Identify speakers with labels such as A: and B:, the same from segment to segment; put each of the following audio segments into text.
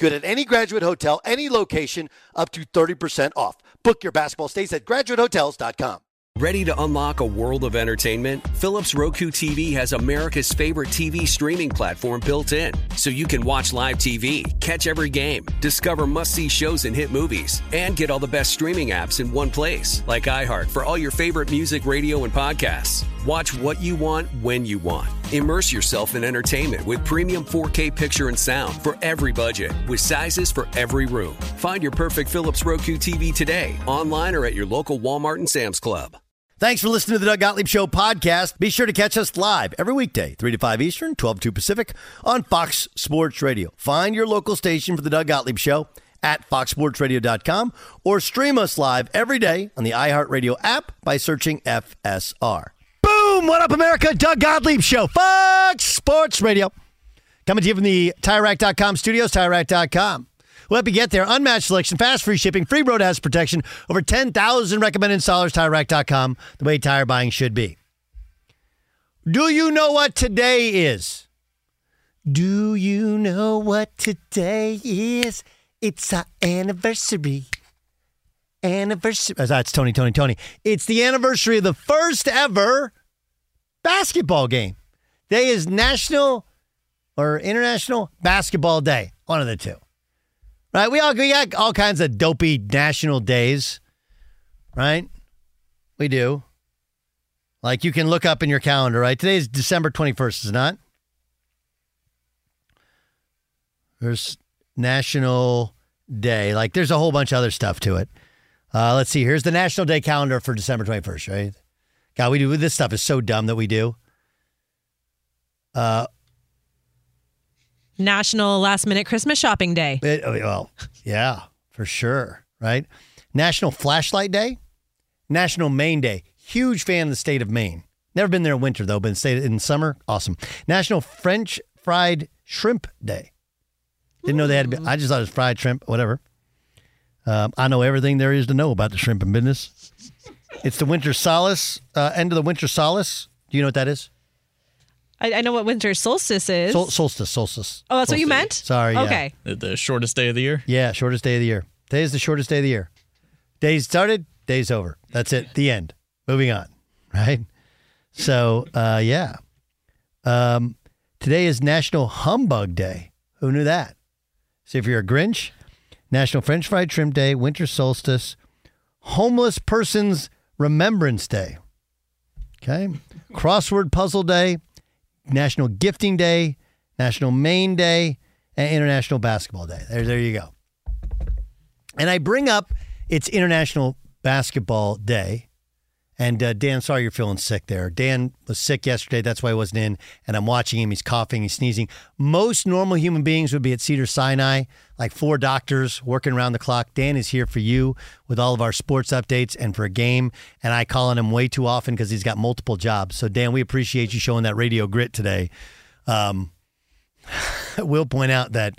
A: Good at any graduate hotel, any location, up to 30% off. Book your basketball stays at graduatehotels.com.
B: Ready to unlock a world of entertainment? Philips Roku TV has America's favorite TV streaming platform built in, so you can watch live TV, catch every game, discover must see shows and hit movies, and get all the best streaming apps in one place, like iHeart for all your favorite music, radio, and podcasts. Watch what you want when you want. Immerse yourself in entertainment with premium 4K picture and sound for every budget, with sizes for every room. Find your perfect Philips Roku TV today, online or at your local Walmart and Sam's Club.
C: Thanks for listening to the Doug Gottlieb Show podcast. Be sure to catch us live every weekday, 3 to 5 Eastern, 12 to 2 Pacific, on Fox Sports Radio. Find your local station for the Doug Gottlieb Show at foxsportsradio.com or stream us live every day on the iHeartRadio app by searching FSR. Boom! What up, America? Doug Gottlieb Show, Fox Sports Radio. Coming to you from the TireRack.com studios, TireRack.com. We'll help you get there. Unmatched selection, fast free shipping, free road has protection, over 10,000 recommended installers, TireRack.com, the way tire buying should be. Do you know what today is? Do you know what today is? It's our anniversary. Anniversary. Oh, that's Tony, Tony, Tony. It's the anniversary of the first ever basketball game. Today is National or International Basketball Day. One of the two. Right? We all we got all kinds of dopey national days. Right? We do. Like you can look up in your calendar, right? Today is December 21st, is it not? There's National Day. Like there's a whole bunch of other stuff to it. Uh, let's see. Here's the National Day calendar for December 21st, right? God, we do this stuff is so dumb that we do. Uh,
D: National Last Minute Christmas Shopping Day.
C: It, oh, well, yeah, for sure, right? National Flashlight Day, National Maine Day. Huge fan of the state of Maine. Never been there in winter though, but in state in summer, awesome. National French Fried Shrimp Day. Didn't know they had. To be, I just thought it was fried shrimp, whatever. Um, I know everything there is to know about the shrimping business. It's the winter solace, uh, end of the winter solace. Do you know what that is?
D: I, I know what winter solstice is.
C: Sol- solstice, solstice.
D: oh, that's what you meant?
C: Sorry. yeah.
D: Okay.
E: The, the shortest day of the year.
C: Yeah, shortest day of the year. Today is the shortest day of the year. Days started, days over. That's it. The end. Moving on. Right. So, uh, yeah. Um, today is National Humbug Day. Who knew that? So, if you're a Grinch, National French Fried Shrimp Day, Winter Solstice, Homeless Persons Remembrance Day. Okay. Crossword Puzzle Day, National Gifting Day, National Maine Day, and International Basketball Day. There, there you go. And I bring up it's International basketball day. And uh, Dan, sorry you're feeling sick there. Dan was sick yesterday. That's why he wasn't in. And I'm watching him. He's coughing, he's sneezing. Most normal human beings would be at Cedar Sinai, like four doctors working around the clock. Dan is here for you with all of our sports updates and for a game. And I call on him way too often because he's got multiple jobs. So, Dan, we appreciate you showing that radio grit today. Um, we'll point out that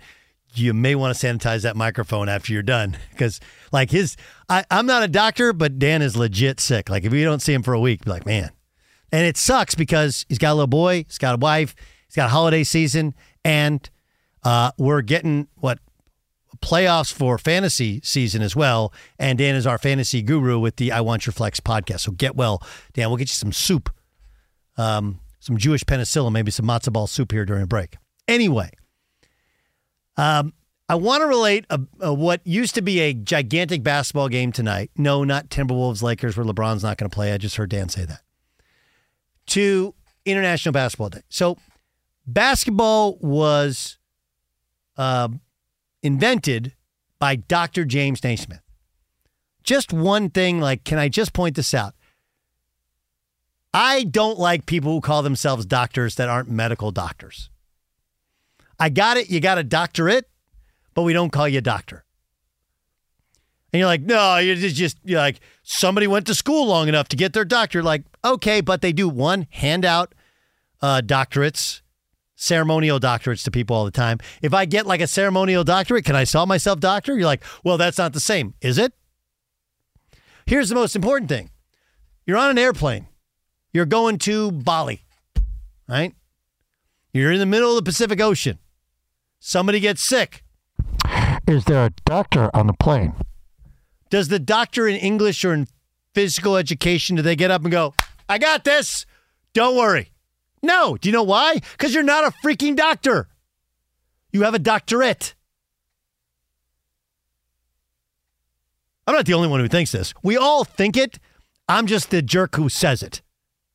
C: you may want to sanitize that microphone after you're done because like his I, i'm not a doctor but dan is legit sick. Like if you don't see him for a week be like man. And it sucks because he's got a little boy he's got a wife he's got a holiday season and uh, we're getting what playoffs for fantasy season as well. And dan is our fantasy guru with the i want your flex podcast. So get well. Dan we'll get you some soup. Um, some jewish penicillin maybe some matzo ball soup here during a break. Anyway um, I want to relate a, a, what used to be a gigantic basketball game tonight. No, not Timberwolves Lakers, where LeBron's not going to play. I just heard Dan say that. To International Basketball Day. So, basketball was uh, invented by Dr. James Naismith. Just one thing, like, can I just point this out? I don't like people who call themselves doctors that aren't medical doctors. I got it. You got a doctorate, but we don't call you doctor. And you're like, no, you're just you're like somebody went to school long enough to get their doctor. Like, okay, but they do one hand out uh, doctorates, ceremonial doctorates to people all the time. If I get like a ceremonial doctorate, can I call myself doctor? You're like, well, that's not the same, is it? Here's the most important thing: you're on an airplane, you're going to Bali, right? You're in the middle of the Pacific Ocean. Somebody gets sick.
E: Is there a doctor on the plane?
C: Does the doctor in English or in physical education, do they get up and go, I got this. Don't worry. No. Do you know why? Because you're not a freaking doctor. You have a doctorate. I'm not the only one who thinks this. We all think it. I'm just the jerk who says it.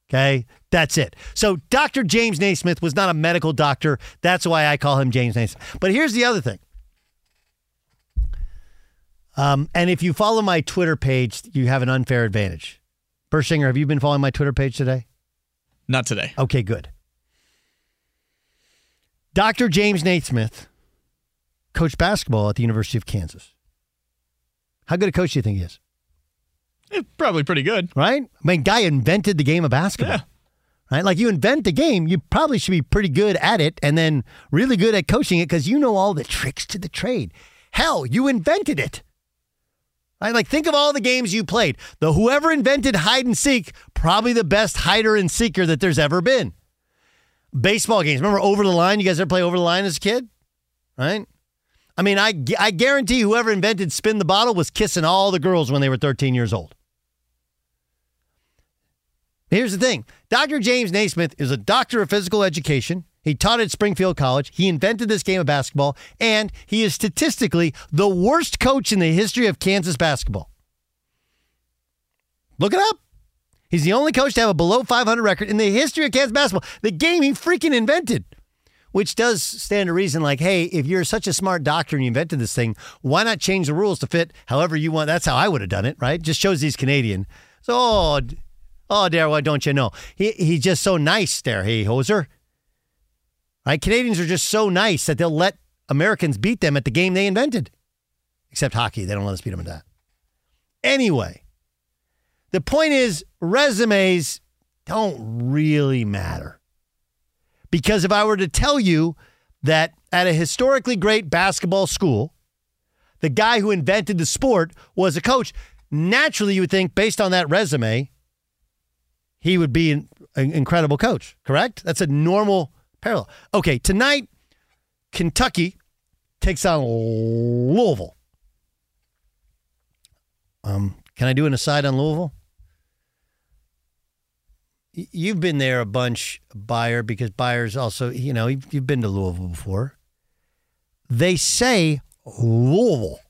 C: Okay. That's it. So Dr. James Naismith was not a medical doctor. That's why I call him James Naismith. But here's the other thing. Um, and if you follow my Twitter page, you have an unfair advantage. Bershinger, have you been following my Twitter page today?
F: Not today.
C: Okay, good. Dr. James Naismith coached basketball at the University of Kansas. How good a coach do you think he is?
F: Eh, probably pretty good.
C: Right? I mean, guy invented the game of basketball.
F: Yeah.
C: Right? Like you invent the game, you probably should be pretty good at it and then really good at coaching it because you know all the tricks to the trade. Hell, you invented it. Right? Like think of all the games you played. The whoever invented hide and seek, probably the best hider and seeker that there's ever been. Baseball games. Remember over the line? You guys ever play over the line as a kid? Right? I mean, I, I guarantee whoever invented spin the bottle was kissing all the girls when they were 13 years old. Here's the thing Dr. James Naismith is a doctor of physical education. He taught at Springfield College. He invented this game of basketball, and he is statistically the worst coach in the history of Kansas basketball. Look it up. He's the only coach to have a below 500 record in the history of Kansas basketball, the game he freaking invented. Which does stand to reason like, hey, if you're such a smart doctor and you invented this thing, why not change the rules to fit however you want? That's how I would have done it, right? Just shows he's Canadian. So, oh, Oh, Dare, why don't you know? He he's just so nice there, hey hoser. Right? Canadians are just so nice that they'll let Americans beat them at the game they invented. Except hockey, they don't let us beat them at that. Anyway, the point is resumes don't really matter. Because if I were to tell you that at a historically great basketball school, the guy who invented the sport was a coach, naturally you would think, based on that resume, he would be an, an incredible coach, correct? That's a normal parallel. Okay, tonight, Kentucky takes on Louisville. Um, can I do an aside on Louisville? You've been there a bunch, Buyer, because Buyer's also, you know, you've, you've been to Louisville before. They say Louisville,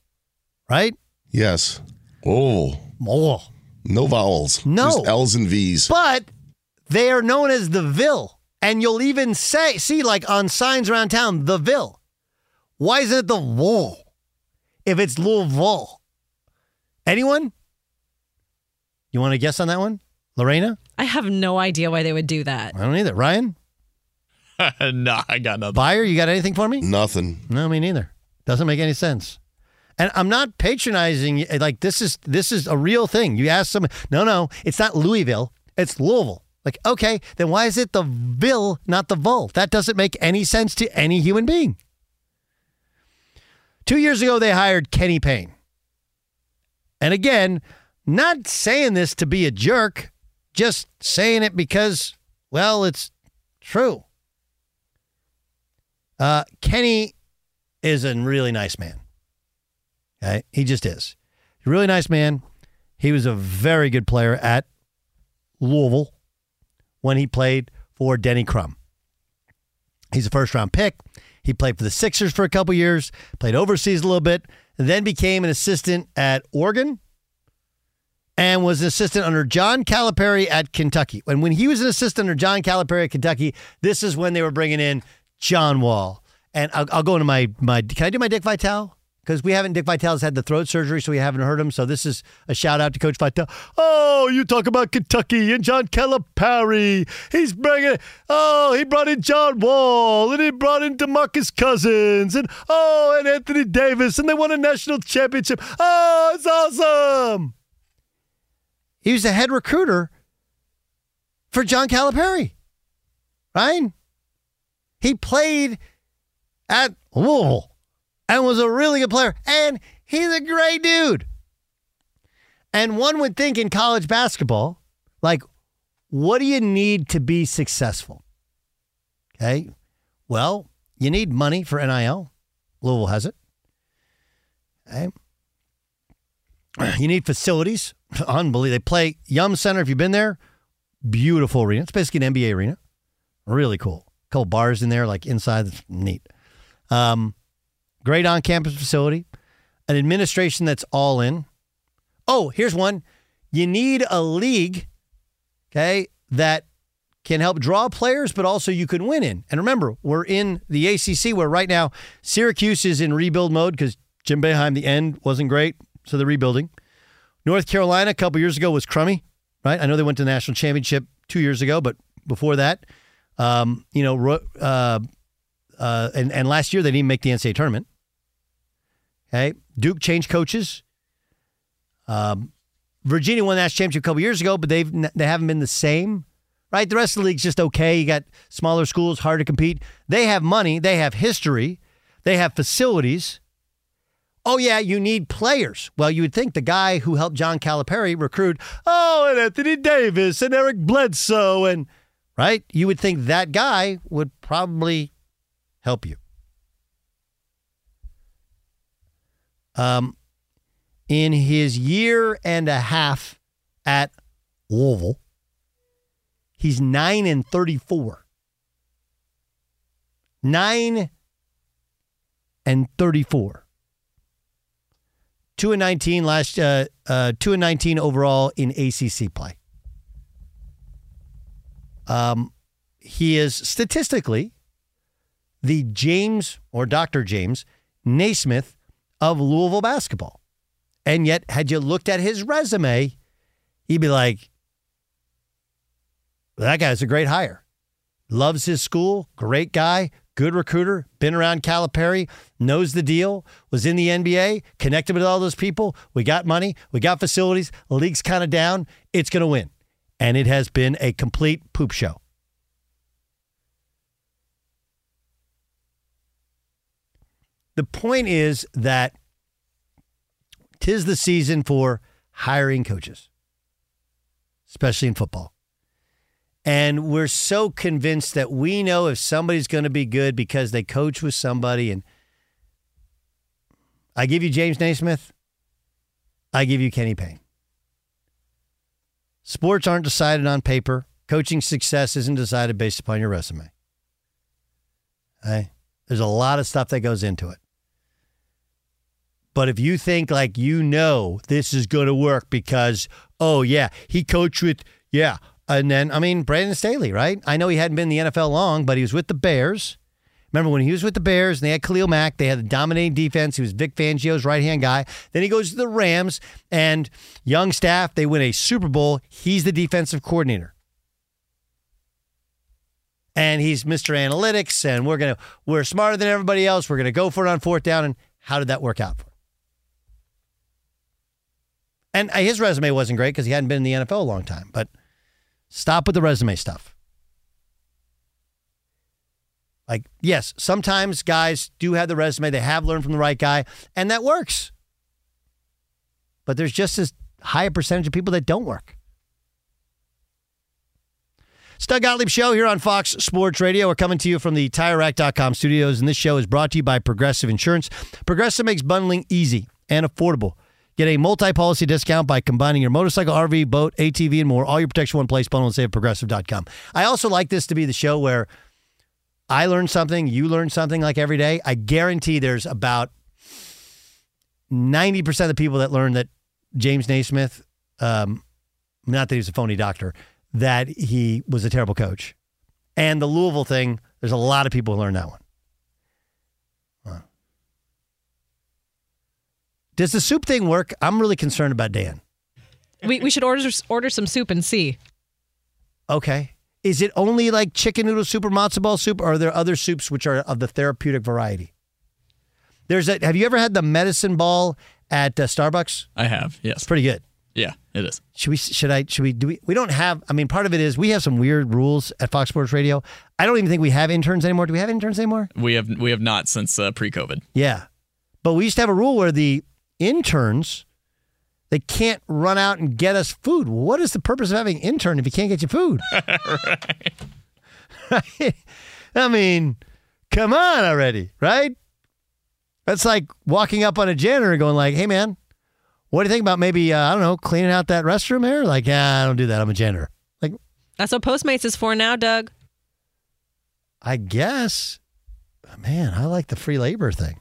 C: right?
G: Yes. Oh.
C: Oh.
G: No vowels.
C: No.
G: Just L's and V's.
C: But they are known as the Ville. And you'll even say, see, like on signs around town, the Ville. Why isn't it the Wool if it's Louisville? Anyone? You want to guess on that one? Lorena?
D: I have no idea why they would do that.
C: I don't either. Ryan?
F: nah, I got nothing.
C: Buyer, you got anything for me?
G: Nothing.
C: No, me neither. Doesn't make any sense. And I'm not patronizing. Like this is this is a real thing. You ask someone, no, no, it's not Louisville, it's Louisville. Like, okay, then why is it the Ville, not the Vol? That doesn't make any sense to any human being. Two years ago, they hired Kenny Payne. And again, not saying this to be a jerk, just saying it because, well, it's true. Uh, Kenny is a really nice man. Okay? He just is. Really nice man. He was a very good player at Louisville when he played for Denny Crum. He's a first round pick. He played for the Sixers for a couple years, played overseas a little bit, then became an assistant at Oregon and was an assistant under John Calipari at Kentucky. And when he was an assistant under John Calipari at Kentucky, this is when they were bringing in John Wall. And I'll, I'll go into my, my, can I do my Dick Vitale? Because we haven't, Dick Vitale's had the throat surgery, so we haven't heard him. So this is a shout out to Coach Vitale. Oh, you talk about Kentucky and John Calipari. He's bringing, oh, he brought in John Wall and he brought in Demarcus Cousins and, oh, and Anthony Davis, and they won a national championship. Oh, it's awesome. He was the head recruiter for John Calipari, right? He played at Louisville and was a really good player. And he's a great dude. And one would think in college basketball, like, what do you need to be successful? Okay. Well, you need money for NIL. Louisville has it. Okay. You need facilities. Unbelievable. They play Yum Center. If you've been there, beautiful arena. It's basically an NBA arena. Really cool. A couple bars in there, like inside. Neat. Um, great on campus facility. An administration that's all in. Oh, here's one. You need a league, okay, that can help draw players, but also you can win in. And remember, we're in the ACC where right now Syracuse is in rebuild mode because Jim Boeheim, the end wasn't great, so they're rebuilding. North Carolina a couple years ago was crummy, right? I know they went to the national championship two years ago, but before that, um, you know, uh, uh, and and last year they didn't make the NCAA tournament. Okay, Duke changed coaches. Um, Virginia won that championship a couple years ago, but they've they haven't been the same. Right, the rest of the league's just okay. You got smaller schools, hard to compete. They have money, they have history, they have facilities. Oh, yeah, you need players. Well, you would think the guy who helped John Calipari recruit, oh, and Anthony Davis and Eric Bledsoe, and right? You would think that guy would probably help you. Um, in his year and a half at Louisville, he's 9 and 34. 9 and 34. 2 and 19 last uh, uh 2 and 19 overall in ACC play. Um he is statistically the James or Dr. James Naismith of Louisville basketball. And yet had you looked at his resume, you'd be like that guy's a great hire. Loves his school, great guy, good recruiter, been around Calipari, knows the deal, was in the NBA, connected with all those people. We got money, we got facilities, the league's kind of down. It's going to win. And it has been a complete poop show. The point is that tis the season for hiring coaches, especially in football. And we're so convinced that we know if somebody's going to be good because they coach with somebody. And I give you James Naismith, I give you Kenny Payne. Sports aren't decided on paper. Coaching success isn't decided based upon your resume. There's a lot of stuff that goes into it. But if you think like you know this is going to work because, oh, yeah, he coached with, yeah, and then, I mean, Brandon Staley, right? I know he hadn't been in the NFL long, but he was with the Bears Remember when he was with the Bears and they had Khalil Mack, they had the dominating defense. He was Vic Fangio's right hand guy. Then he goes to the Rams and young staff, they win a Super Bowl. He's the defensive coordinator. And he's Mr. Analytics, and we're gonna we're smarter than everybody else. We're gonna go for it on fourth down. And how did that work out for? And uh, his resume wasn't great because he hadn't been in the NFL a long time. But stop with the resume stuff. Like, yes, sometimes guys do have the resume, they have learned from the right guy, and that works. But there's just as high a percentage of people that don't work. Doug Gottlieb Show here on Fox Sports Radio. We're coming to you from the TireRack.com studios, and this show is brought to you by Progressive Insurance. Progressive makes bundling easy and affordable. Get a multi-policy discount by combining your motorcycle, RV, boat, ATV, and more. All your protection one place. Bundle and save at Progressive.com. I also like this to be the show where I learn something, you learn something like every day. I guarantee there's about 90% of the people that learn that James Naismith, um, not that he was a phony doctor, that he was a terrible coach. And the Louisville thing, there's a lot of people who learned that one. Does the soup thing work? I'm really concerned about Dan.
D: We, we should order order some soup and see.
C: Okay. Is it only like chicken noodle soup or matzo ball soup, or are there other soups which are of the therapeutic variety? There's a. Have you ever had the medicine ball at uh, Starbucks?
F: I have. Yes.
C: It's pretty good.
F: Yeah, it is.
C: Should we? Should I? Should we? Do we? We don't have. I mean, part of it is we have some weird rules at Fox Sports Radio. I don't even think we have interns anymore. Do we have interns anymore?
F: We have we have not since uh, pre-COVID.
C: Yeah, but we used to have a rule where the interns they can't run out and get us food. What is the purpose of having an intern if you can't get you food? right. right? I mean, come on already, right? That's like walking up on a janitor and going like, "Hey, man, what do you think about maybe uh, I don't know cleaning out that restroom here?" Like, yeah, I don't do that. I'm a janitor. Like,
D: that's what Postmates is for now, Doug.
C: I guess. Man, I like the free labor thing.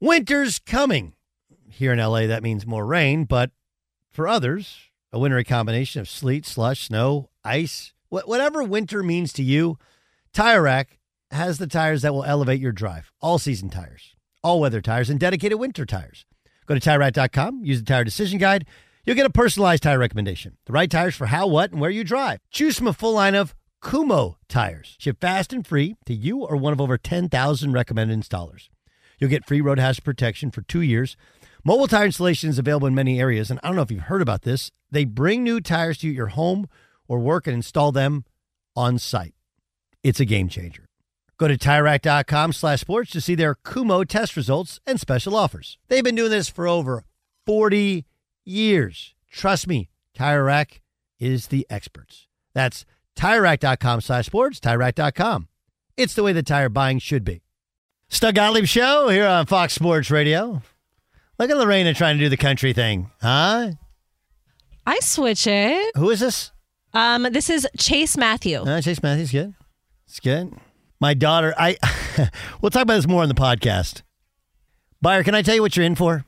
C: Winter's coming. Here in LA, that means more rain, but for others, a wintry combination of sleet, slush, snow, ice, wh- whatever winter means to you, Tire Rack has the tires that will elevate your drive. All season tires, all weather tires, and dedicated winter tires. Go to TireRack.com, use the Tire Decision Guide. You'll get a personalized tire recommendation. The right tires for how, what, and where you drive. Choose from a full line of Kumho tires. Ship fast and free to you or one of over 10,000 recommended installers. You'll get free road hazard protection for two years. Mobile tire installation is available in many areas, and I don't know if you've heard about this. They bring new tires to your home or work and install them on site. It's a game changer. Go to TireRack.com slash sports to see their Kumho test results and special offers. They've been doing this for over 40 years. Trust me, Tire Rack is the experts. That's TireRack.com slash sports, TireRack.com. It's the way the tire buying should be. Stug Gottlieb Show here on Fox Sports Radio. Look at Lorena trying to do the country thing, huh?
D: I switch it.
C: Who is this?
D: Um, this is Chase Matthew.
C: Uh, Chase Matthews, good. It's good. My daughter, I we'll talk about this more on the podcast. Buyer, can I tell you what you're in for?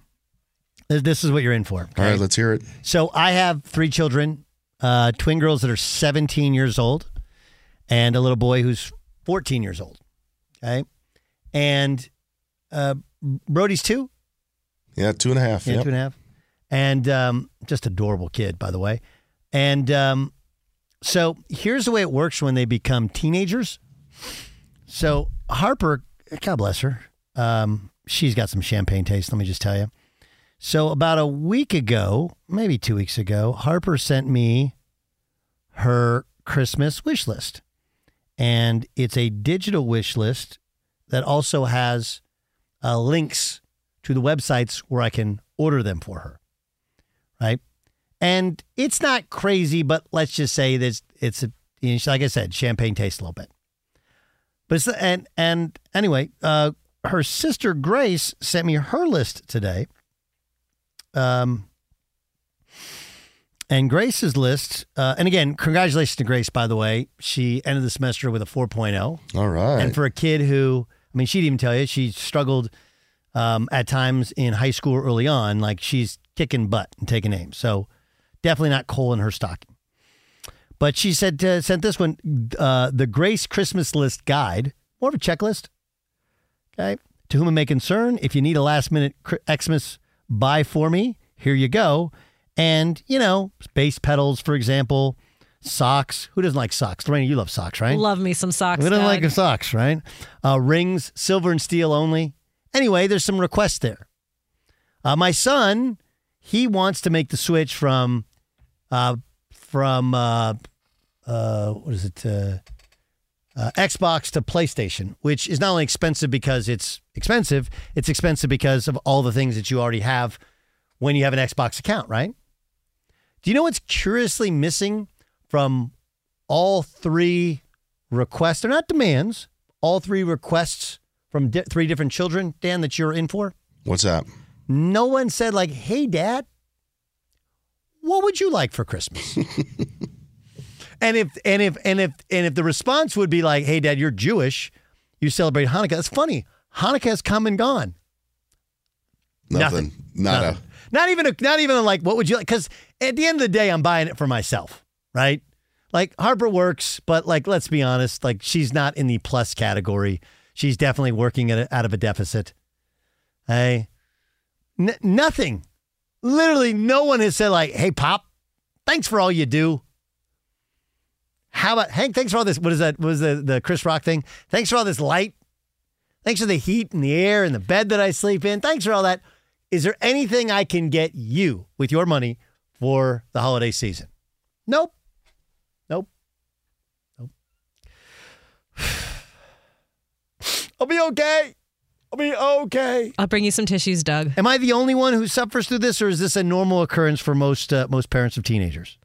C: This- This is what you're in for.
G: All right, let's hear it.
C: So I have three children, uh, twin girls that are 17 years old, and a little boy who's 14 years old. Okay, and uh, Brody's two.
G: Yeah, two and a half.
C: Yeah,
G: yep.
C: two and a half. And um, just adorable kid, by the way. And um, so here's the way it works when they become teenagers. So Harper, God bless her, um, she's got some champagne taste. Let me just tell you. So about a week ago, maybe two weeks ago, Harper sent me her Christmas wish list, and it's a digital wish list that also has uh, links to the websites where I can order them for her. Right. And it's not crazy, but let's just say that it's a, you know, like I said, champagne tastes a little bit. But it's, and, and anyway, uh, her sister Grace sent me her list today. Um, and Grace's list, uh, and again, congratulations to Grace, by the way. She ended the semester with a 4.0.
G: All right.
C: And for a kid who, I mean, she didn't even tell you, she struggled um, at times in high school early on. Like she's kicking butt and taking names. So definitely not coal in her stocking. But she said, uh, sent this one, uh, the Grace Christmas List Guide, more of a checklist. Okay. To whom it may concern, if you need a last minute Xmas buy for me, here you go. And, you know, bass pedals, for example, socks. Who doesn't like socks? Lorena, you love socks, right?
D: Love me some socks.
C: We don't like socks, right? Uh, rings, silver and steel only. Anyway, there's some requests there. Uh, my son, he wants to make the switch from, uh, from uh, uh, what is it, uh, uh, Xbox to PlayStation, which is not only expensive because it's expensive, it's expensive because of all the things that you already have when you have an Xbox account, right? Do you know what's curiously missing from all three requests? They're not demands. All three requests from di- three different children, Dan, that you're in for.
G: What's that?
C: No one said like, "Hey, Dad, what would you like for Christmas?" and if and if and if and if the response would be like, "Hey, Dad, you're Jewish, you celebrate Hanukkah. That's funny. Hanukkah has come and gone.
G: Nothing. Not
C: Nothing. Not even a, not even a, like what would you like? Because at the end of the day, I'm buying it for myself, right? Like Harper works, but like let's be honest, like she's not in the plus category. She's definitely working a, out of a deficit. Hey, N- nothing. Literally, no one has said like, "Hey, Pop, thanks for all you do." How about Hank? Thanks for all this. What is that? What was the the Chris Rock thing? Thanks for all this light. Thanks for the heat and the air and the bed that I sleep in. Thanks for all that. Is there anything I can get you with your money for the holiday season? Nope. I'll be okay. I'll be okay.
D: I'll bring you some tissues, Doug.
C: Am I the only one who suffers through this, or is this a normal occurrence for most uh, most parents of teenagers?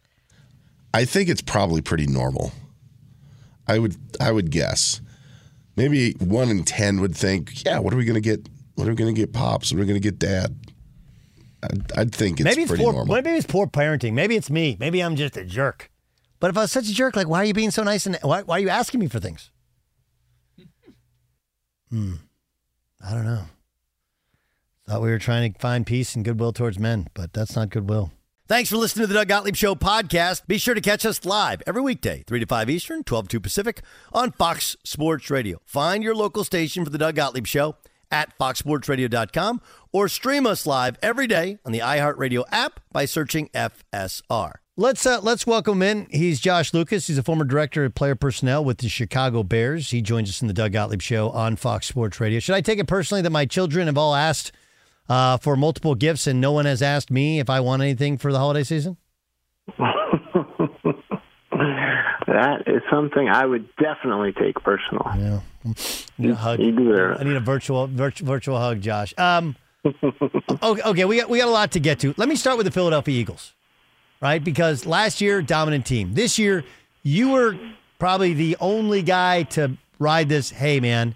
G: I think it's probably pretty normal. I would I would guess. Maybe one in ten would think, yeah, what are we gonna get? What are we gonna get pops? What are we gonna get dad? I'd, I'd think it's
C: maybe it's
G: pretty
C: poor.
G: normal.
C: Maybe it's poor parenting. Maybe it's me. Maybe I'm just a jerk. But if I was such a jerk, like, why are you being so nice and why, why are you asking me for things? Hmm. I don't know. Thought we were trying to find peace and goodwill towards men, but that's not goodwill. Thanks for listening to the Doug Gottlieb Show podcast. Be sure to catch us live every weekday, 3 to 5 Eastern, 12 to 2 Pacific on Fox Sports Radio. Find your local station for the Doug Gottlieb Show at foxsportsradio.com or stream us live every day on the iHeartRadio app by searching FSR. Let's uh, let's welcome in. He's Josh Lucas. He's a former director of player personnel with the Chicago Bears. He joins us in the Doug Gottlieb Show on Fox Sports Radio. Should I take it personally that my children have all asked uh, for multiple gifts and no one has asked me if I want anything for the holiday season?
H: That is something I would definitely take personal.
C: Yeah. I need a hug. I need a virtual virtual, virtual hug, Josh. Um, okay, okay, we got we got a lot to get to. Let me start with the Philadelphia Eagles, right? Because last year dominant team. This year you were probably the only guy to ride this. Hey, man,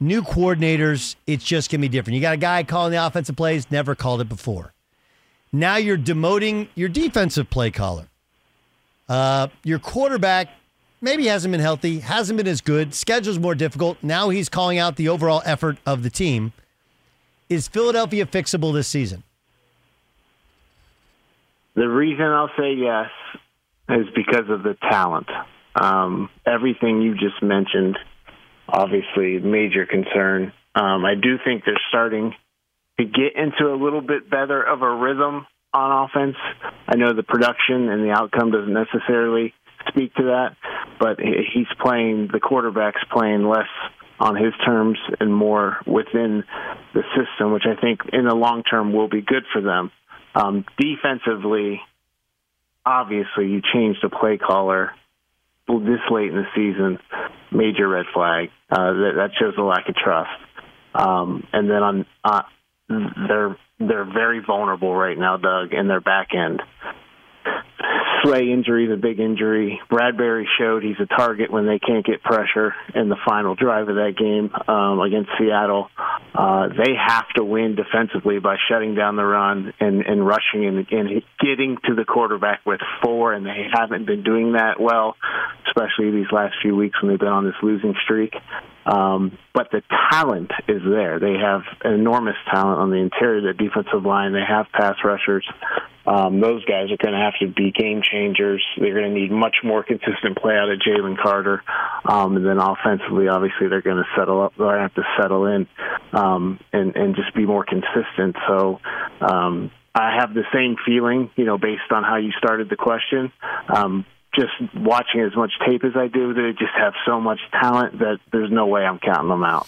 C: new coordinators. It's just gonna be different. You got a guy calling the offensive plays, never called it before. Now you're demoting your defensive play caller. Uh, your quarterback maybe hasn't been healthy, hasn't been as good, schedule's more difficult. Now he's calling out the overall effort of the team. Is Philadelphia fixable this season?
H: The reason I'll say yes is because of the talent. Um, everything you just mentioned, obviously, major concern. Um, I do think they're starting to get into a little bit better of a rhythm on offense. I know the production and the outcome doesn't necessarily speak to that, but he's playing, the quarterback's playing less on his terms and more within the system, which I think in the long term will be good for them. Um, defensively, obviously, you changed the play caller this late in the season. Major red flag. Uh, that, that shows a lack of trust. Um, and then on, uh, they're they're very vulnerable right now, Doug, in their back end. Slay injury a big injury. Bradberry showed he's a target when they can't get pressure in the final drive of that game um, against Seattle. Uh, they have to win defensively by shutting down the run and, and rushing and, and getting to the quarterback with four, and they haven't been doing that well, especially these last few weeks when they've been on this losing streak. Um, but the talent is there. They have enormous talent on the interior of the defensive line. They have pass rushers. Um, those guys are going to have to be game changers. They're going to need much more consistent play out of Jalen Carter. Um, and then offensively, obviously, they're going to settle up. They're going to have to settle in um, and, and just be more consistent. So um, I have the same feeling, you know, based on how you started the question. Um, just watching as much tape as I do, they just have so much talent that there's no way I'm counting them out.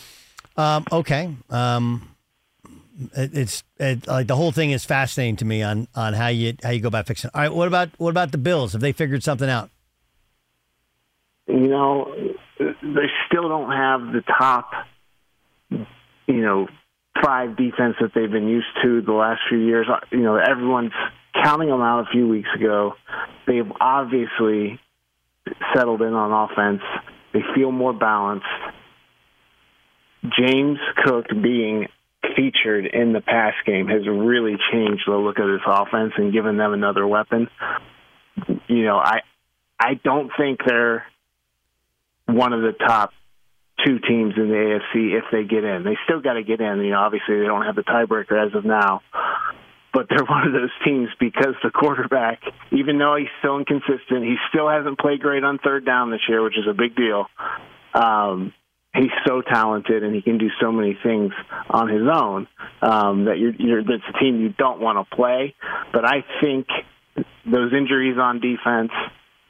C: Um, okay. Um, it, it's it, like the whole thing is fascinating to me on on how you how you go about fixing. It. All right. What about what about the Bills? Have they figured something out?
H: You know, they still don't have the top, you know, five defense that they've been used to the last few years. You know, everyone's counting them out a few weeks ago. They've obviously settled in on offense. They feel more balanced. James Cook being featured in the pass game has really changed the look of this offense and given them another weapon. You know, I I don't think they're one of the top two teams in the AFC if they get in. They still got to get in. You know, obviously they don't have the tiebreaker as of now, but they're one of those teams because the quarterback, even though he's still inconsistent, he still hasn't played great on third down this year, which is a big deal. Um, he's so talented and he can do so many things on his own um, that you're, you're that's a team you don't want to play. But I think those injuries on defense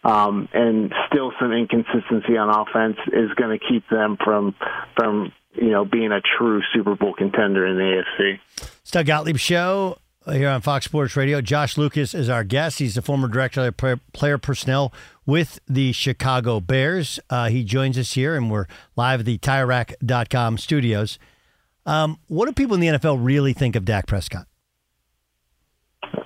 H: um, and still some inconsistency on offense is going to keep them from from you know being a true Super Bowl contender in the AFC.
C: It's Gottlieb Show here on Fox Sports Radio. Josh Lucas is our guest. He's the former director of player personnel with the Chicago Bears. Uh, he joins us here, and we're live at the TireRack.com studios. Um, what do people in the NFL really think of Dak Prescott?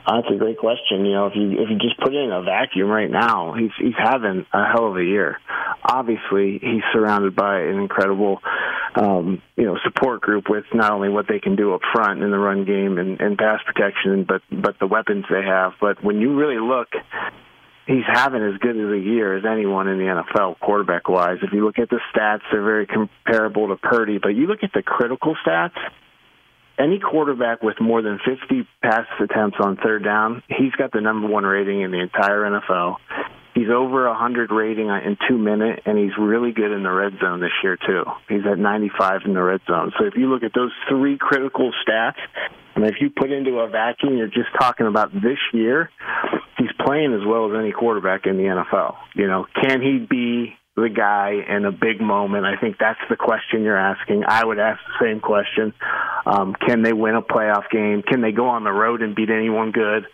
H: That's a great question. You know, if you if you just put it in a vacuum right now, he's he's having a hell of a year. Obviously, he's surrounded by an incredible, um, you know, support group with not only what they can do up front in the run game and, and pass protection, but but the weapons they have. But when you really look, he's having as good as a year as anyone in the NFL quarterback wise. If you look at the stats, they're very comparable to Purdy. But you look at the critical stats any quarterback with more than 50 pass attempts on third down, he's got the number one rating in the entire NFL. He's over 100 rating in two minute, and he's really good in the red zone this year too. He's at 95 in the red zone. So if you look at those three critical stats, and if you put into a vacuum, you're just talking about this year. He's playing as well as any quarterback in the NFL. You know, can he be the guy in a big moment? I think that's the question you're asking. I would ask the same question. Um, can they win a playoff game? Can they go on the road and beat anyone good?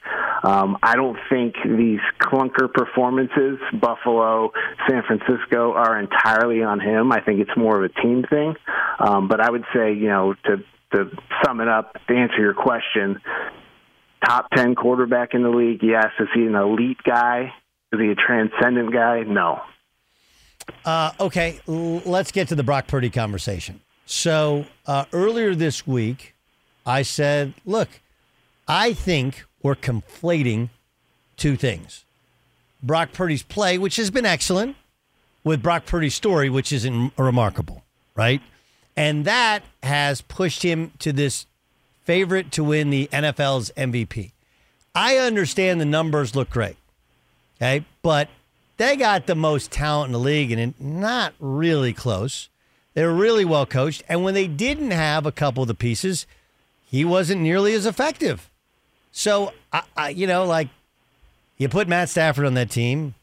H: Um, I don't think these clunker performances, Buffalo, San Francisco, are entirely on him. I think it's more of a team thing. Um, but I would say, you know, to to sum it up, to answer your question, top 10 quarterback in the league, yes. Is he an elite guy? Is he a transcendent guy? No.
C: Uh, okay, l- let's get to the Brock Purdy conversation. So uh, earlier this week, I said, look, I think we're conflating two things Brock Purdy's play, which has been excellent, with Brock Purdy's story, which is remarkable, right? And that has pushed him to this favorite to win the NFL's MVP. I understand the numbers look great, okay, but they got the most talent in the league and not really close. They're really well coached. And when they didn't have a couple of the pieces, he wasn't nearly as effective. So, I, I, you know, like you put Matt Stafford on that team,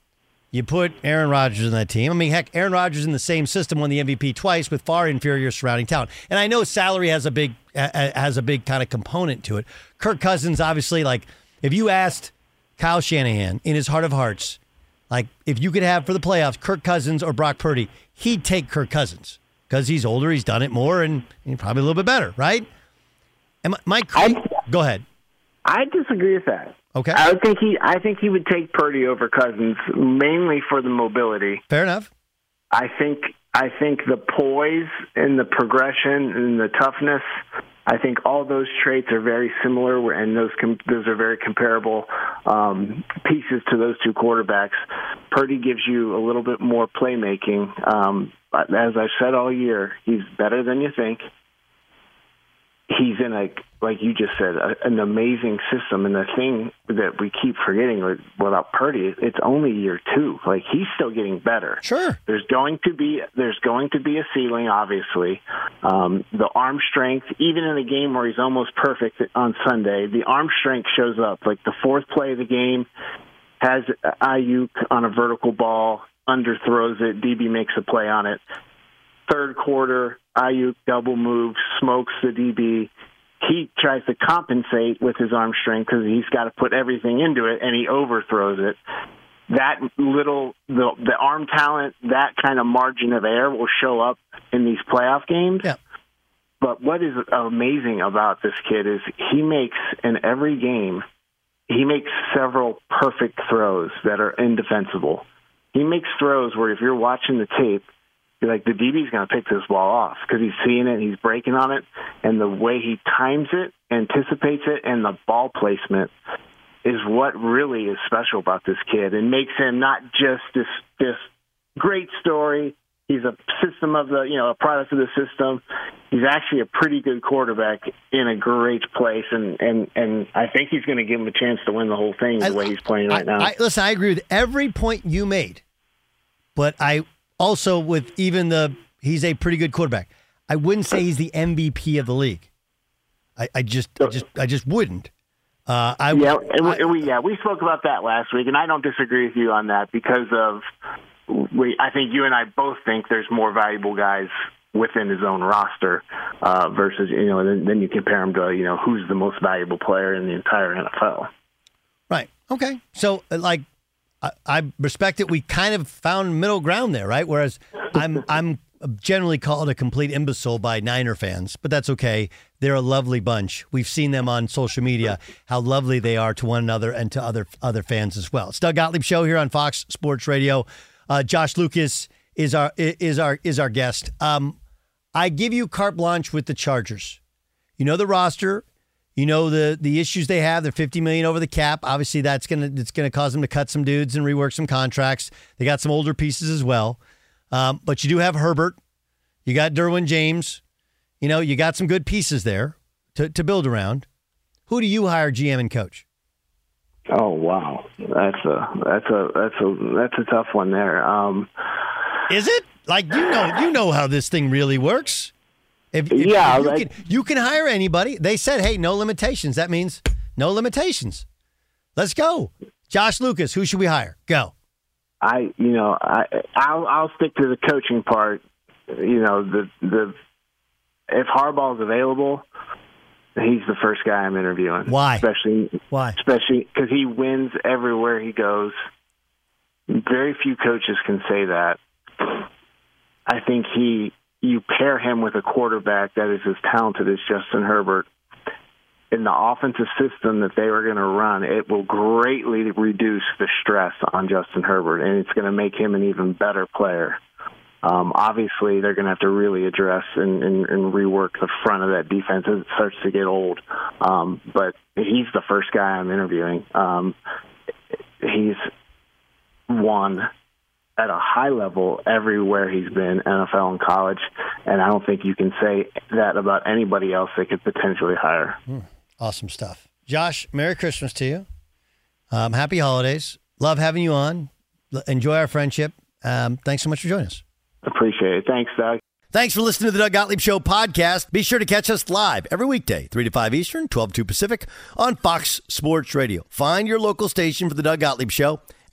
C: you put Aaron Rodgers on that team. I mean, heck, Aaron Rodgers in the same system won the MVP twice with far inferior surrounding talent. And I know salary has a big has a big kind of component to it. Kirk Cousins, obviously, like if you asked Kyle Shanahan in his heart of hearts like, if you could have for the playoffs Kirk Cousins or Brock Purdy, he'd take Kirk Cousins because he's older, he's done it more, and he's probably a little bit better, right? And Mike, go ahead.
H: I disagree with that.
C: Okay.
H: I would think he. I think he would take Purdy over Cousins mainly for the mobility.
C: Fair enough.
H: I think. I think the poise and the progression and the toughness I think all those traits are very similar, and those com- those are very comparable um, pieces to those two quarterbacks. Purdy gives you a little bit more playmaking. Um, as I've said all year, he's better than you think he's in a like you just said a, an amazing system. And the thing that we keep forgetting without Purdy it's only year 2 like he's still getting better.
C: Sure.
H: There's going to be there's going to be a ceiling obviously. Um the arm strength even in a game where he's almost perfect on Sunday the arm strength shows up. Like the fourth play of the game has Aiyuk on a vertical ball underthrows it DB makes a play on it third quarter, Aiyuk double move, smokes the DB. He tries to compensate with his arm strength because he's got to put everything into it, and he overthrows it. That little the the arm talent, that kind of margin of error will show up in these playoff games.
C: Yeah.
H: But what is amazing about this kid is he makes in every game, he makes several perfect throws that are indefensible. He makes throws where if you're watching the tape, like the DB's going to pick this ball off because he's seeing it, he's breaking on it, and the way he times it, anticipates it, and the ball placement is what really is special about this kid and makes him not just this this great story, He's a system of the, you know, a product of the system. He's actually a pretty good quarterback in a great place, and and and I think he's going to give him a chance to win the whole thing the way he's playing right now.
C: I, listen, I agree with every point you made, but I also with even the he's a pretty good quarterback. I wouldn't say he's the MVP of the league. I, I just, I just, I just wouldn't. Uh, I
H: yeah, and we, and we yeah we spoke about that last week, and I don't disagree with you on that because of we. I think you and I both think there's more valuable guys within his own roster uh, versus you know then, then you compare him to you know who's the most valuable player in the entire NFL.
C: Right. Okay. So like I, respect it. We kind of found middle ground there, right? Whereas I'm I'm generally called a complete imbecile by Niner fans, but that's okay. They're a lovely bunch. We've seen them on social media, how lovely they are to one another and to other other fans as well. It's Doug Gottlieb show here on Fox Sports Radio. Uh, Josh Lucas is our is our is our guest. Um, I give you carte blanche with the Chargers. You know the roster. You know the the issues they have. They're 50 million over the cap. Obviously, that's gonna it's gonna cause them to cut some dudes and rework some contracts. They got some older pieces as well. Um, but you do have Herbert. You got Derwin James. You know, you got some good pieces there to, to build around. Who do you hire GM and coach?
H: Oh wow, that's a that's a that's a that's a tough one there. Um,
C: Is it like you know you know how this thing really works? If, if
H: Yeah,
C: you,
H: like-
C: can, you can hire anybody. They said, "Hey, no limitations." That means no limitations. Let's go, Josh Lucas. Who should we hire? Go.
H: I you know I I'll I'll stick to the coaching part. You know the the if Harbaugh's available, he's the first guy I'm interviewing.
C: Why?
H: Especially
C: why?
H: Especially because he wins everywhere he goes. Very few coaches can say that. I think he you pair him with a quarterback that is as talented as Justin Herbert in the offensive system that they were going to run, it will greatly reduce the stress on Justin Herbert, and it's going to make him an even better player. Um, obviously, they're going to have to really address and, and, and rework the front of that defense as it starts to get old. Um, but he's the first guy I'm interviewing. Um, he's won at a high level everywhere he's been, NFL and college, and I don't think you can say that about anybody else they could potentially hire.
C: Awesome stuff. Josh, Merry Christmas to you. Um, happy holidays. Love having you on. L- Enjoy our friendship. Um, thanks so much for joining us.
H: Appreciate it. Thanks, Doug.
C: Thanks for listening to the Doug Gottlieb Show podcast. Be sure to catch us live every weekday, 3 to 5 Eastern, 12 to 2 Pacific on Fox Sports Radio. Find your local station for the Doug Gottlieb Show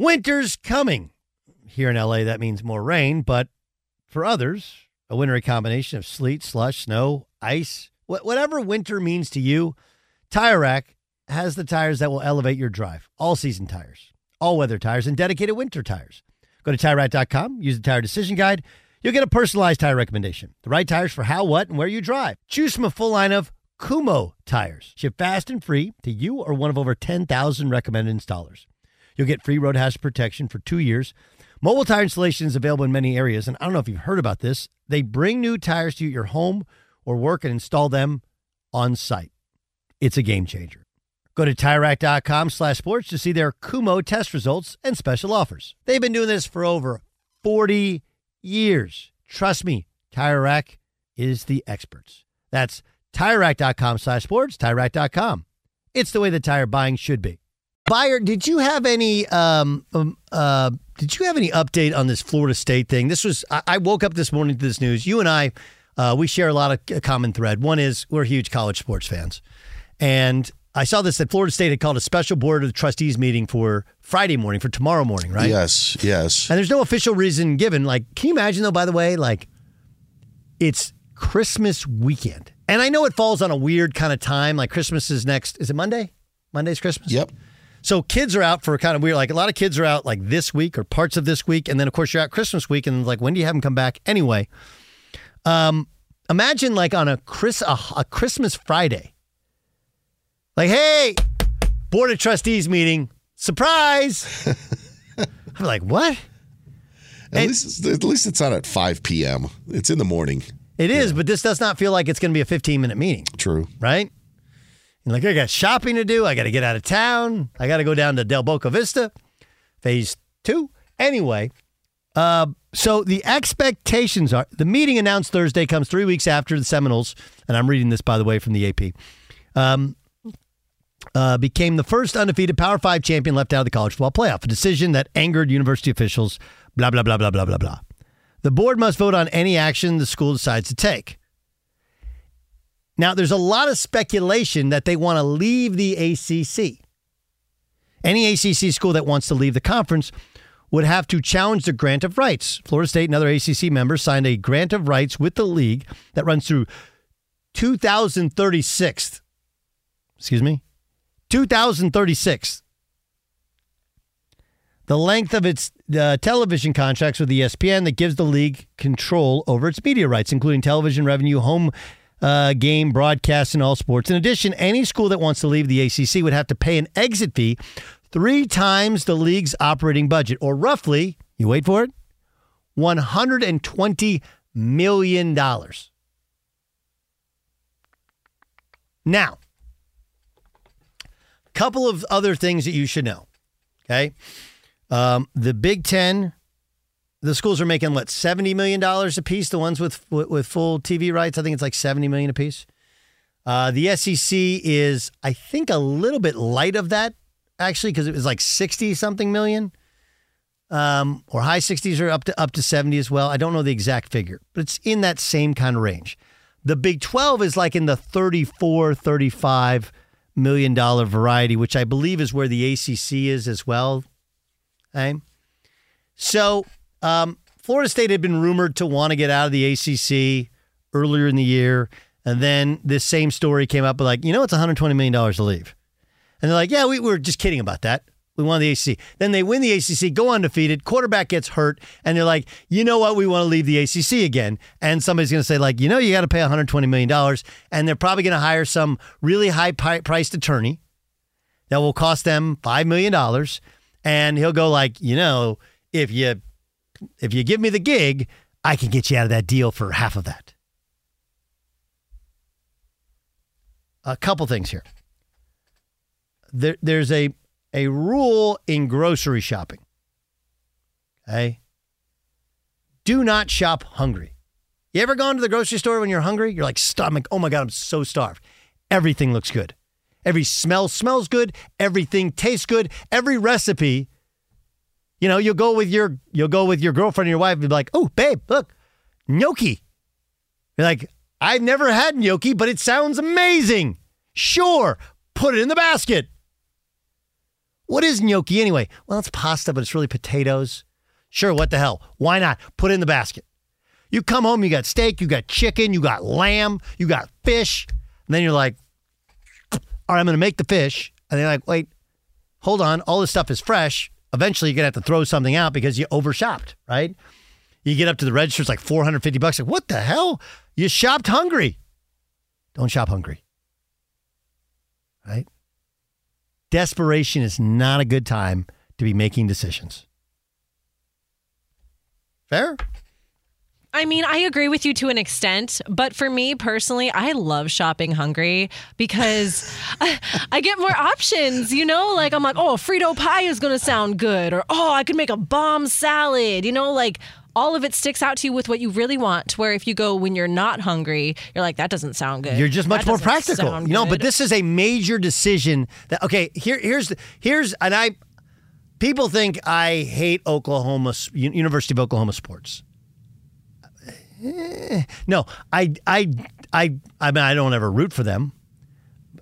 C: Winter's coming. Here in LA, that means more rain, but for others, a wintry combination of sleet, slush, snow, ice, wh- whatever winter means to you, Tire Rack has the tires that will elevate your drive. All season tires, all weather tires, and dedicated winter tires. Go to TireRack.com, use the Tire Decision Guide. You'll get a personalized tire recommendation. The right tires for how, what, and where you drive. Choose from a full line of Kumho tires. Ship fast and free to you or one of over 10,000 recommended installers. You'll get free road hazard protection for two years. Mobile tire installation is available in many areas, and I don't know if you've heard about this. They bring new tires to your home or work and install them on site. It's a game changer. Go to TireRack.com slash sports to see their Kumho test results and special offers. They've been doing this for over 40 years. Trust me, Tire Rack is the experts. That's TireRack.com slash sports, TireRack.com. It's the way the tire buying should be. Buyer, did you have any um, um uh did you have any update on this Florida State thing? This was I, I woke up this morning to this news. You and I uh, we share a lot of a common thread. One is we're huge college sports fans. And I saw this that Florida State had called a special board of trustees meeting for Friday morning, for tomorrow morning, right?
G: Yes, yes.
C: And there's no official reason given. Like, can you imagine though, by the way, like it's Christmas weekend. And I know it falls on a weird kind of time. Like Christmas is next. Is it Monday? Monday's Christmas?
G: Yep.
C: So kids are out for kind of weird. Like a lot of kids are out like this week or parts of this week, and then of course you're out Christmas week, and like when do you have them come back anyway? Um, imagine like on a Chris a, a Christmas Friday, like hey, board of trustees meeting, surprise. I'm like what?
G: At least, at least it's not at 5 p.m. It's in the morning.
C: It is, but this does not feel like it's going to be a 15 minute meeting.
G: True.
C: Right? And like, I got shopping to do. I got to get out of town. I got to go down to Del Boca Vista, phase two. Anyway, uh, so the expectations are the meeting announced Thursday comes three weeks after the Seminoles, and I'm reading this, by the way, from the AP. Um, uh, became the first undefeated Power Five champion left out of the college football playoff, a decision that angered university officials. Blah, blah, blah, blah, blah, blah, blah. The board must vote on any action the school decides to take. Now, there's a lot of speculation that they want to leave the ACC. Any ACC school that wants to leave the conference would have to challenge the grant of rights. Florida State and other ACC members signed a grant of rights with the league that runs through 2036. Excuse me? 2036. The length of its uh, television contracts with ESPN that gives the league control over its media rights, including television revenue, home uh, game broadcast and all sports. In addition, any school that wants to leave the ACC would have to pay an exit fee three times the league's operating budget, or roughly, you wait for it, $120 million. Now, couple of other things that you should know. Okay. Um, the Big Ten, the schools are making what seventy million dollars a piece. The ones with, with full TV rights, I think it's like seventy million a piece. Uh, the SEC is, I think, a little bit light of that actually, because it was like sixty something million, um, or high sixties or up to up to seventy as well. I don't know the exact figure, but it's in that same kind of range. The Big Twelve is like in the 34, 35 million dollar variety, which I believe is where the ACC is as well. Okay. So um, Florida State had been rumored to want to get out of the ACC earlier in the year. And then this same story came up, like, you know, it's $120 million to leave. And they're like, yeah, we were just kidding about that. We won the ACC. Then they win the ACC, go undefeated. Quarterback gets hurt, and they're like, you know what? We want to leave the ACC again. And somebody's going to say, like, you know, you got to pay 120 million dollars, and they're probably going to hire some really high priced attorney that will cost them five million dollars, and he'll go like, you know, if you if you give me the gig, I can get you out of that deal for half of that. A couple things here. There, there's a a rule in grocery shopping. Okay. Do not shop hungry. You ever gone to the grocery store when you're hungry? You're like, stomach, oh my God, I'm so starved. Everything looks good. Every smell smells good. Everything tastes good. Every recipe, you know, you'll go with your you'll go with your girlfriend or your wife and be like, oh, babe, look, gnocchi. You're like, I've never had gnocchi, but it sounds amazing. Sure, put it in the basket. What is gnocchi anyway? Well, it's pasta, but it's really potatoes. Sure, what the hell? Why not? Put it in the basket. You come home, you got steak, you got chicken, you got lamb, you got fish. And then you're like, all right, I'm going to make the fish. And they're like, wait, hold on. All this stuff is fresh. Eventually, you're to have to throw something out because you overshopped, right? You get up to the register, it's like 450 bucks. Like, what the hell? You shopped hungry. Don't shop hungry. Right? Desperation is not a good time to be making decisions. Fair?
D: I mean, I agree with you to an extent, but for me personally, I love shopping hungry because I, I get more options, you know? Like, I'm like, oh, Frito pie is going to sound good, or oh, I could make a bomb salad, you know? Like, all of it sticks out to you with what you really want. Where if you go when you're not hungry, you're like, that doesn't sound good.
C: You're just much
D: That
C: more practical. You know, but this is a major decision that okay, here here's the, here's and I people think I hate Oklahoma University of Oklahoma sports. Eh, No, I I I I mean I don't ever root for them.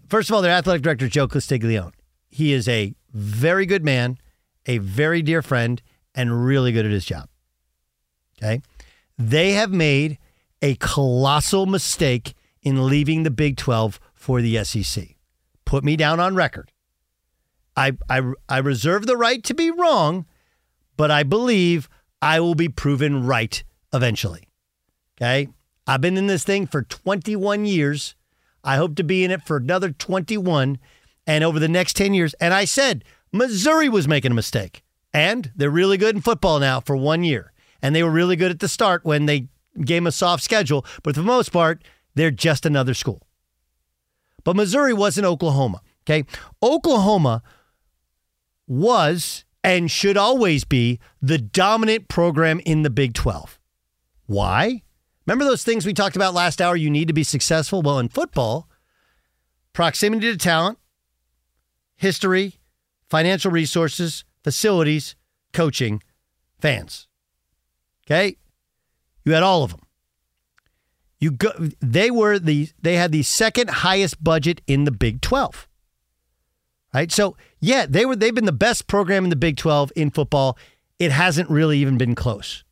C: First of all, their athletic director Joe Castiglione. He is a very good man, a very dear friend, and really good at his job. Okay. They have made a colossal mistake in leaving the Big 12 for the SEC. Put me down on record. I, I, I reserve the right to be wrong, but I believe I will be proven right eventually. Okay. I've been in this thing for 21 years. I hope to be in it for another 21 and over the next 10 years. And I said Missouri was making a mistake. And they're really good in football now for one year. And they were really good at the start when they gave them a soft schedule. But for the most part, they're just another school. But Missouri wasn't Oklahoma. Okay. Oklahoma was and should always be the dominant program in the Big 12. Why? Remember those things we talked about last hour you need to be successful? Well, in football, proximity to talent, history, financial resources, facilities, coaching, fans. Okay? You had all of them. You go they were the they had the second highest budget in the Big 12. Right? So, yeah, they were they've been the best program in the Big 12 in football. It hasn't really even been close.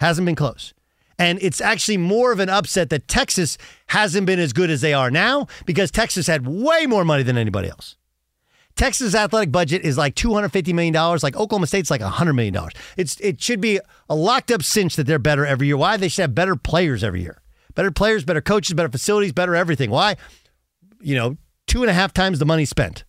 C: Hasn't been close. And it's actually more of an upset that Texas hasn't been as good as they are now because Texas had way more money than anybody else. Texas athletic budget is like $250 million. Like Oklahoma State's like $100 million. It's, it should be a locked up cinch that they're better every year. Why? They should have better players every year. Better players, better coaches, better facilities, better everything. Why? You know, two and a half times the money spent.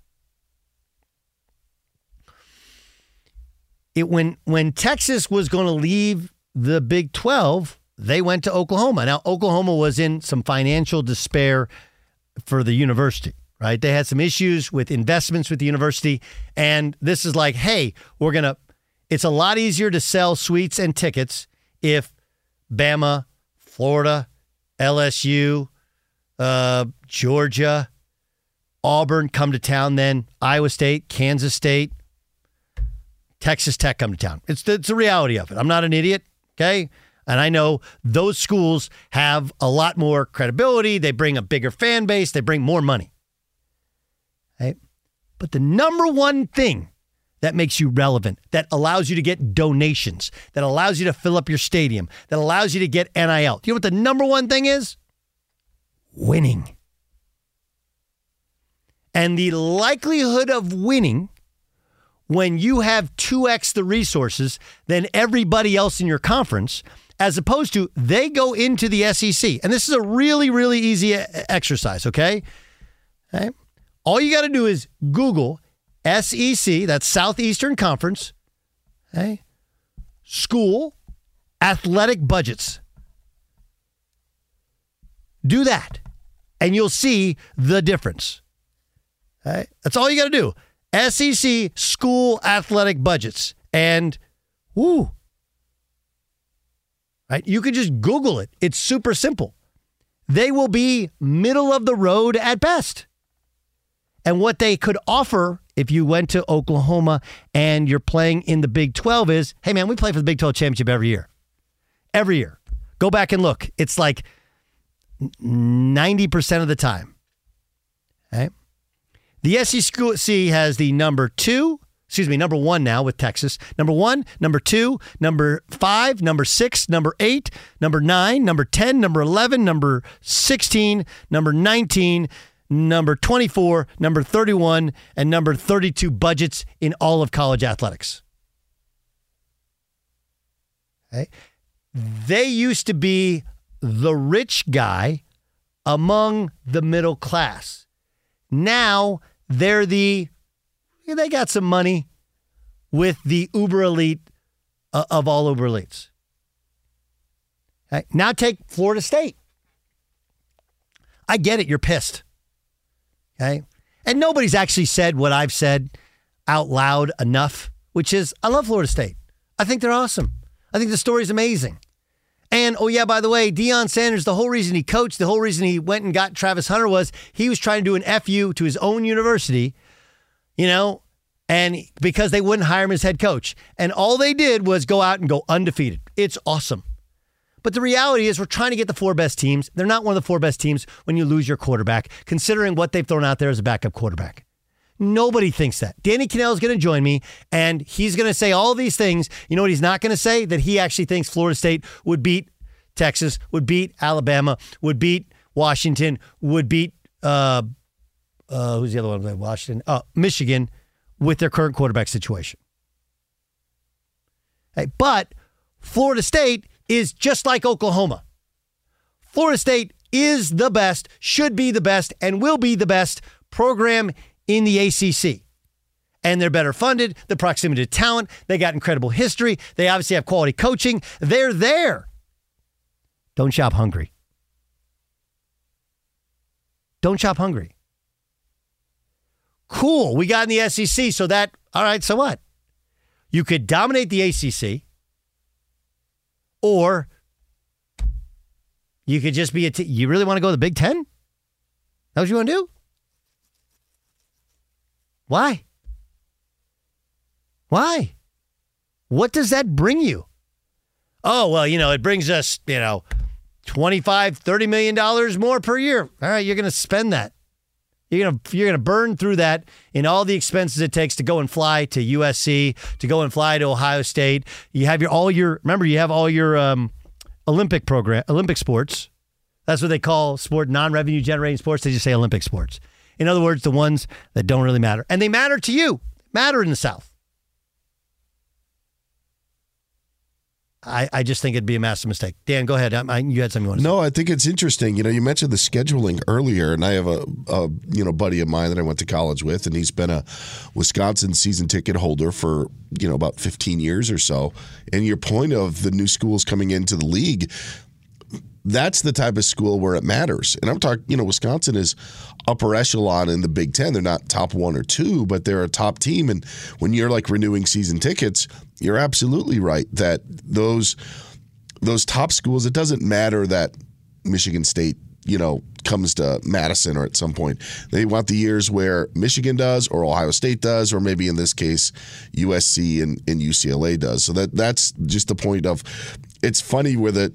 C: It when when Texas was going to leave the Big 12, they went to Oklahoma. Now Oklahoma was in some financial despair for the university, right? They had some issues with investments with the university and this is like, "Hey, we're going to it's a lot easier to sell suites and tickets if Bama, Florida, LSU, uh, Georgia, Auburn come to town, then Iowa State, Kansas State, Texas Tech come to town. It's the, it's the reality of it. I'm not an idiot, okay? And I know those schools have a lot more credibility. They bring a bigger fan base. They bring more money. Right? But the number one thing that makes you relevant, that allows you to get donations, that allows you to fill up your stadium, that allows you to get NIL. Do you know what the number one thing is? Winning. And the likelihood of winning when you have 2x the resources than everybody else in your conference, as opposed to they go into the SEC. And this is a really, really easy exercise, okay? All you got to do is Google SEC, that's Southeastern Conference, okay? School athletic budgets. Do that, and you'll see the difference. Okay? That's all you got to do. SEC school athletic budgets. And whoo. Right? You can just Google it. It's super simple. They will be middle of the road at best. And what they could offer if you went to Oklahoma and you're playing in the Big 12 is hey, man, we play for the Big 12 championship every year. Every year. Go back and look. It's like 90% of the time. Okay. The SEC has the number two, excuse me, number one now with Texas. Number one, number two, number five, number six, number eight, number nine, number 10, number 11, number 16, number 19, number 24, number 31, and number 32 budgets in all of college athletics. Okay. They used to be the rich guy among the middle class. Now they're the, they got some money with the uber elite uh, of all uber elites. Okay. Now take Florida State. I get it. You're pissed. Okay. And nobody's actually said what I've said out loud enough, which is I love Florida State. I think they're awesome. I think the story's amazing. And oh yeah, by the way, Deion Sanders, the whole reason he coached, the whole reason he went and got Travis Hunter was he was trying to do an FU to his own university, you know, and because they wouldn't hire him as head coach. And all they did was go out and go undefeated. It's awesome. But the reality is, we're trying to get the four best teams. They're not one of the four best teams when you lose your quarterback, considering what they've thrown out there as a backup quarterback. Nobody thinks that. Danny Kanell is going to join me, and he's going to say all these things. You know what he's not going to say? That he actually thinks Florida State would beat Texas, would beat Alabama, would beat Washington, would beat uh, uh, who's the other one? Washington, uh, Michigan, with their current quarterback situation. Hey, but Florida State is just like Oklahoma. Florida State is the best, should be the best, and will be the best program in the ACC. And they're better funded, the proximity to talent, they got incredible history, they obviously have quality coaching. They're there. Don't shop hungry. Don't shop hungry. Cool. We got in the SEC, so that, all right, so what? You could dominate the ACC, or you could just be a. T- you really want to go to the Big Ten? That what you want to do? Why? Why? What does that bring you? Oh, well, you know, it brings us, you know, 25, 30 million dollars more per year. All right, you're going to spend that. You're to you're to burn through that in all the expenses it takes to go and fly to USC, to go and fly to Ohio State. You have your all your remember you have all your um, Olympic program, Olympic sports. That's what they call sport non-revenue generating sports. They just say Olympic sports. In other words, the ones that don't really matter. And they matter to you, matter in the South. I, I just think it'd be a massive mistake. Dan, go ahead. I, I, you had something you want to
G: No, I think it's interesting. You know, you mentioned the scheduling earlier, and I have a, a you know buddy of mine that I went to college with, and he's been a Wisconsin season ticket holder for you know about 15 years or so. And your point of the new schools coming into the league, that's the type of school where it matters. And I'm talking, you know, Wisconsin is upper echelon in the Big Ten. They're not top one or two, but they're a top team. And when you're like renewing season tickets, you're absolutely right that those those top schools. It doesn't matter that Michigan State, you know, comes to Madison or at some point. They want the years where Michigan does, or Ohio State does, or maybe in this case USC and, and UCLA does. So that that's just the point of. It's funny with it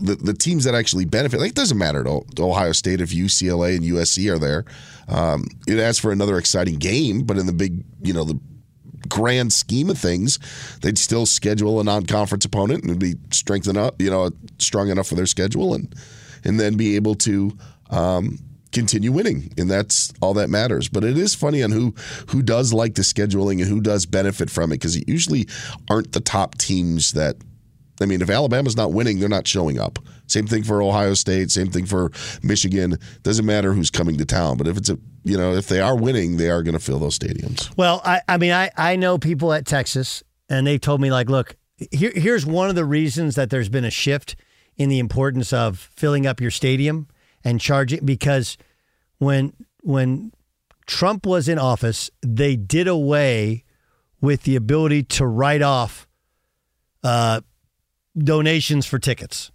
G: the, the teams that actually benefit, like it doesn't matter to, Ohio State if UCLA and USC are there. Um, it adds for another exciting game, but in the big, you know, the grand scheme of things, they'd still schedule a non-conference opponent and be strengthened up, you know, strong enough for their schedule, and and then be able to. Um, continue winning, and that's all that matters. But it is funny on who who does like the scheduling and who does benefit from it because it usually aren't the top teams that. I mean, if Alabama's not winning, they're not showing up. Same thing for Ohio State. Same thing for Michigan. Doesn't matter who's coming to town, but if it's a you know if they are winning, they are going to fill those stadiums.
C: Well, I, I mean, I, I know people at Texas, and they've told me, like, look, here, here's one of the reasons that there's been a shift in the importance of filling up your stadium and charging because when when Trump was in office, they did away with the ability to write off uh, donations for tickets.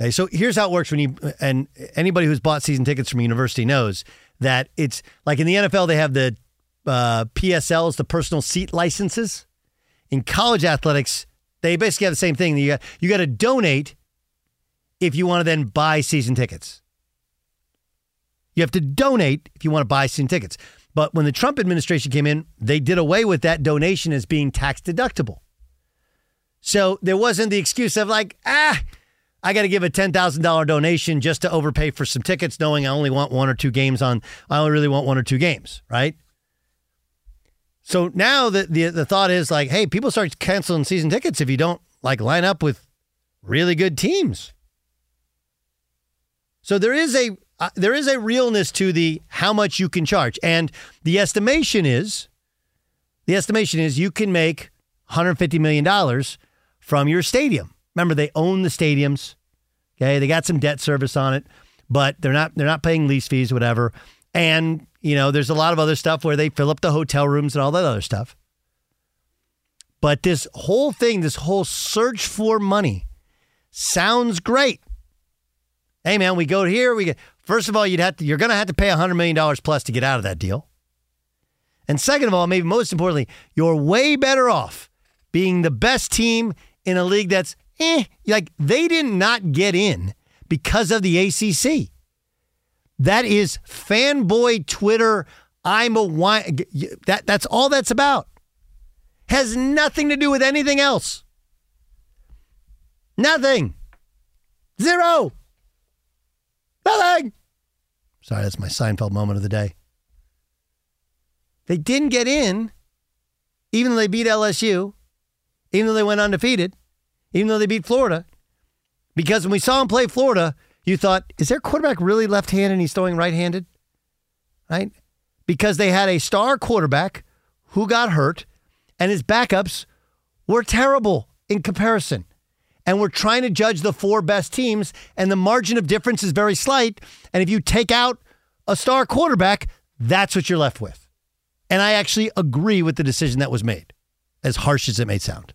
C: Okay, so here's how it works when you and anybody who's bought season tickets from a university knows that it's like in the NFL they have the uh, PSLs, the personal seat licenses. In college athletics, they basically have the same thing. You got you got to donate if you want to then buy season tickets. You have to donate if you want to buy season tickets. But when the Trump administration came in, they did away with that donation as being tax deductible. So there wasn't the excuse of like, ah, I got to give a $10,000 donation just to overpay for some tickets, knowing I only want one or two games on, I only really want one or two games, right? So now the, the, the thought is like, hey, people start canceling season tickets if you don't like line up with really good teams. So there is a uh, there is a realness to the how much you can charge, and the estimation is the estimation is you can make 150 million dollars from your stadium. Remember, they own the stadiums. Okay, they got some debt service on it, but they're not they're not paying lease fees, or whatever. And you know, there's a lot of other stuff where they fill up the hotel rooms and all that other stuff. But this whole thing, this whole search for money, sounds great. Hey man, we go here, we get First of all, you'd have to, you're going to have to pay $100 million plus to get out of that deal. And second of all, maybe most importantly, you're way better off being the best team in a league that's eh, like they did not get in because of the ACC. That is fanboy Twitter. I'm a wine. That that's all that's about. Has nothing to do with anything else. Nothing. Zero. Nothing. Sorry, that's my Seinfeld moment of the day. They didn't get in, even though they beat LSU, even though they went undefeated, even though they beat Florida. Because when we saw them play Florida, you thought, is their quarterback really left handed and he's throwing right handed? Right? Because they had a star quarterback who got hurt and his backups were terrible in comparison and we're trying to judge the four best teams, and the margin of difference is very slight. And if you take out a star quarterback, that's what you're left with. And I actually agree with the decision that was made, as harsh as it may sound.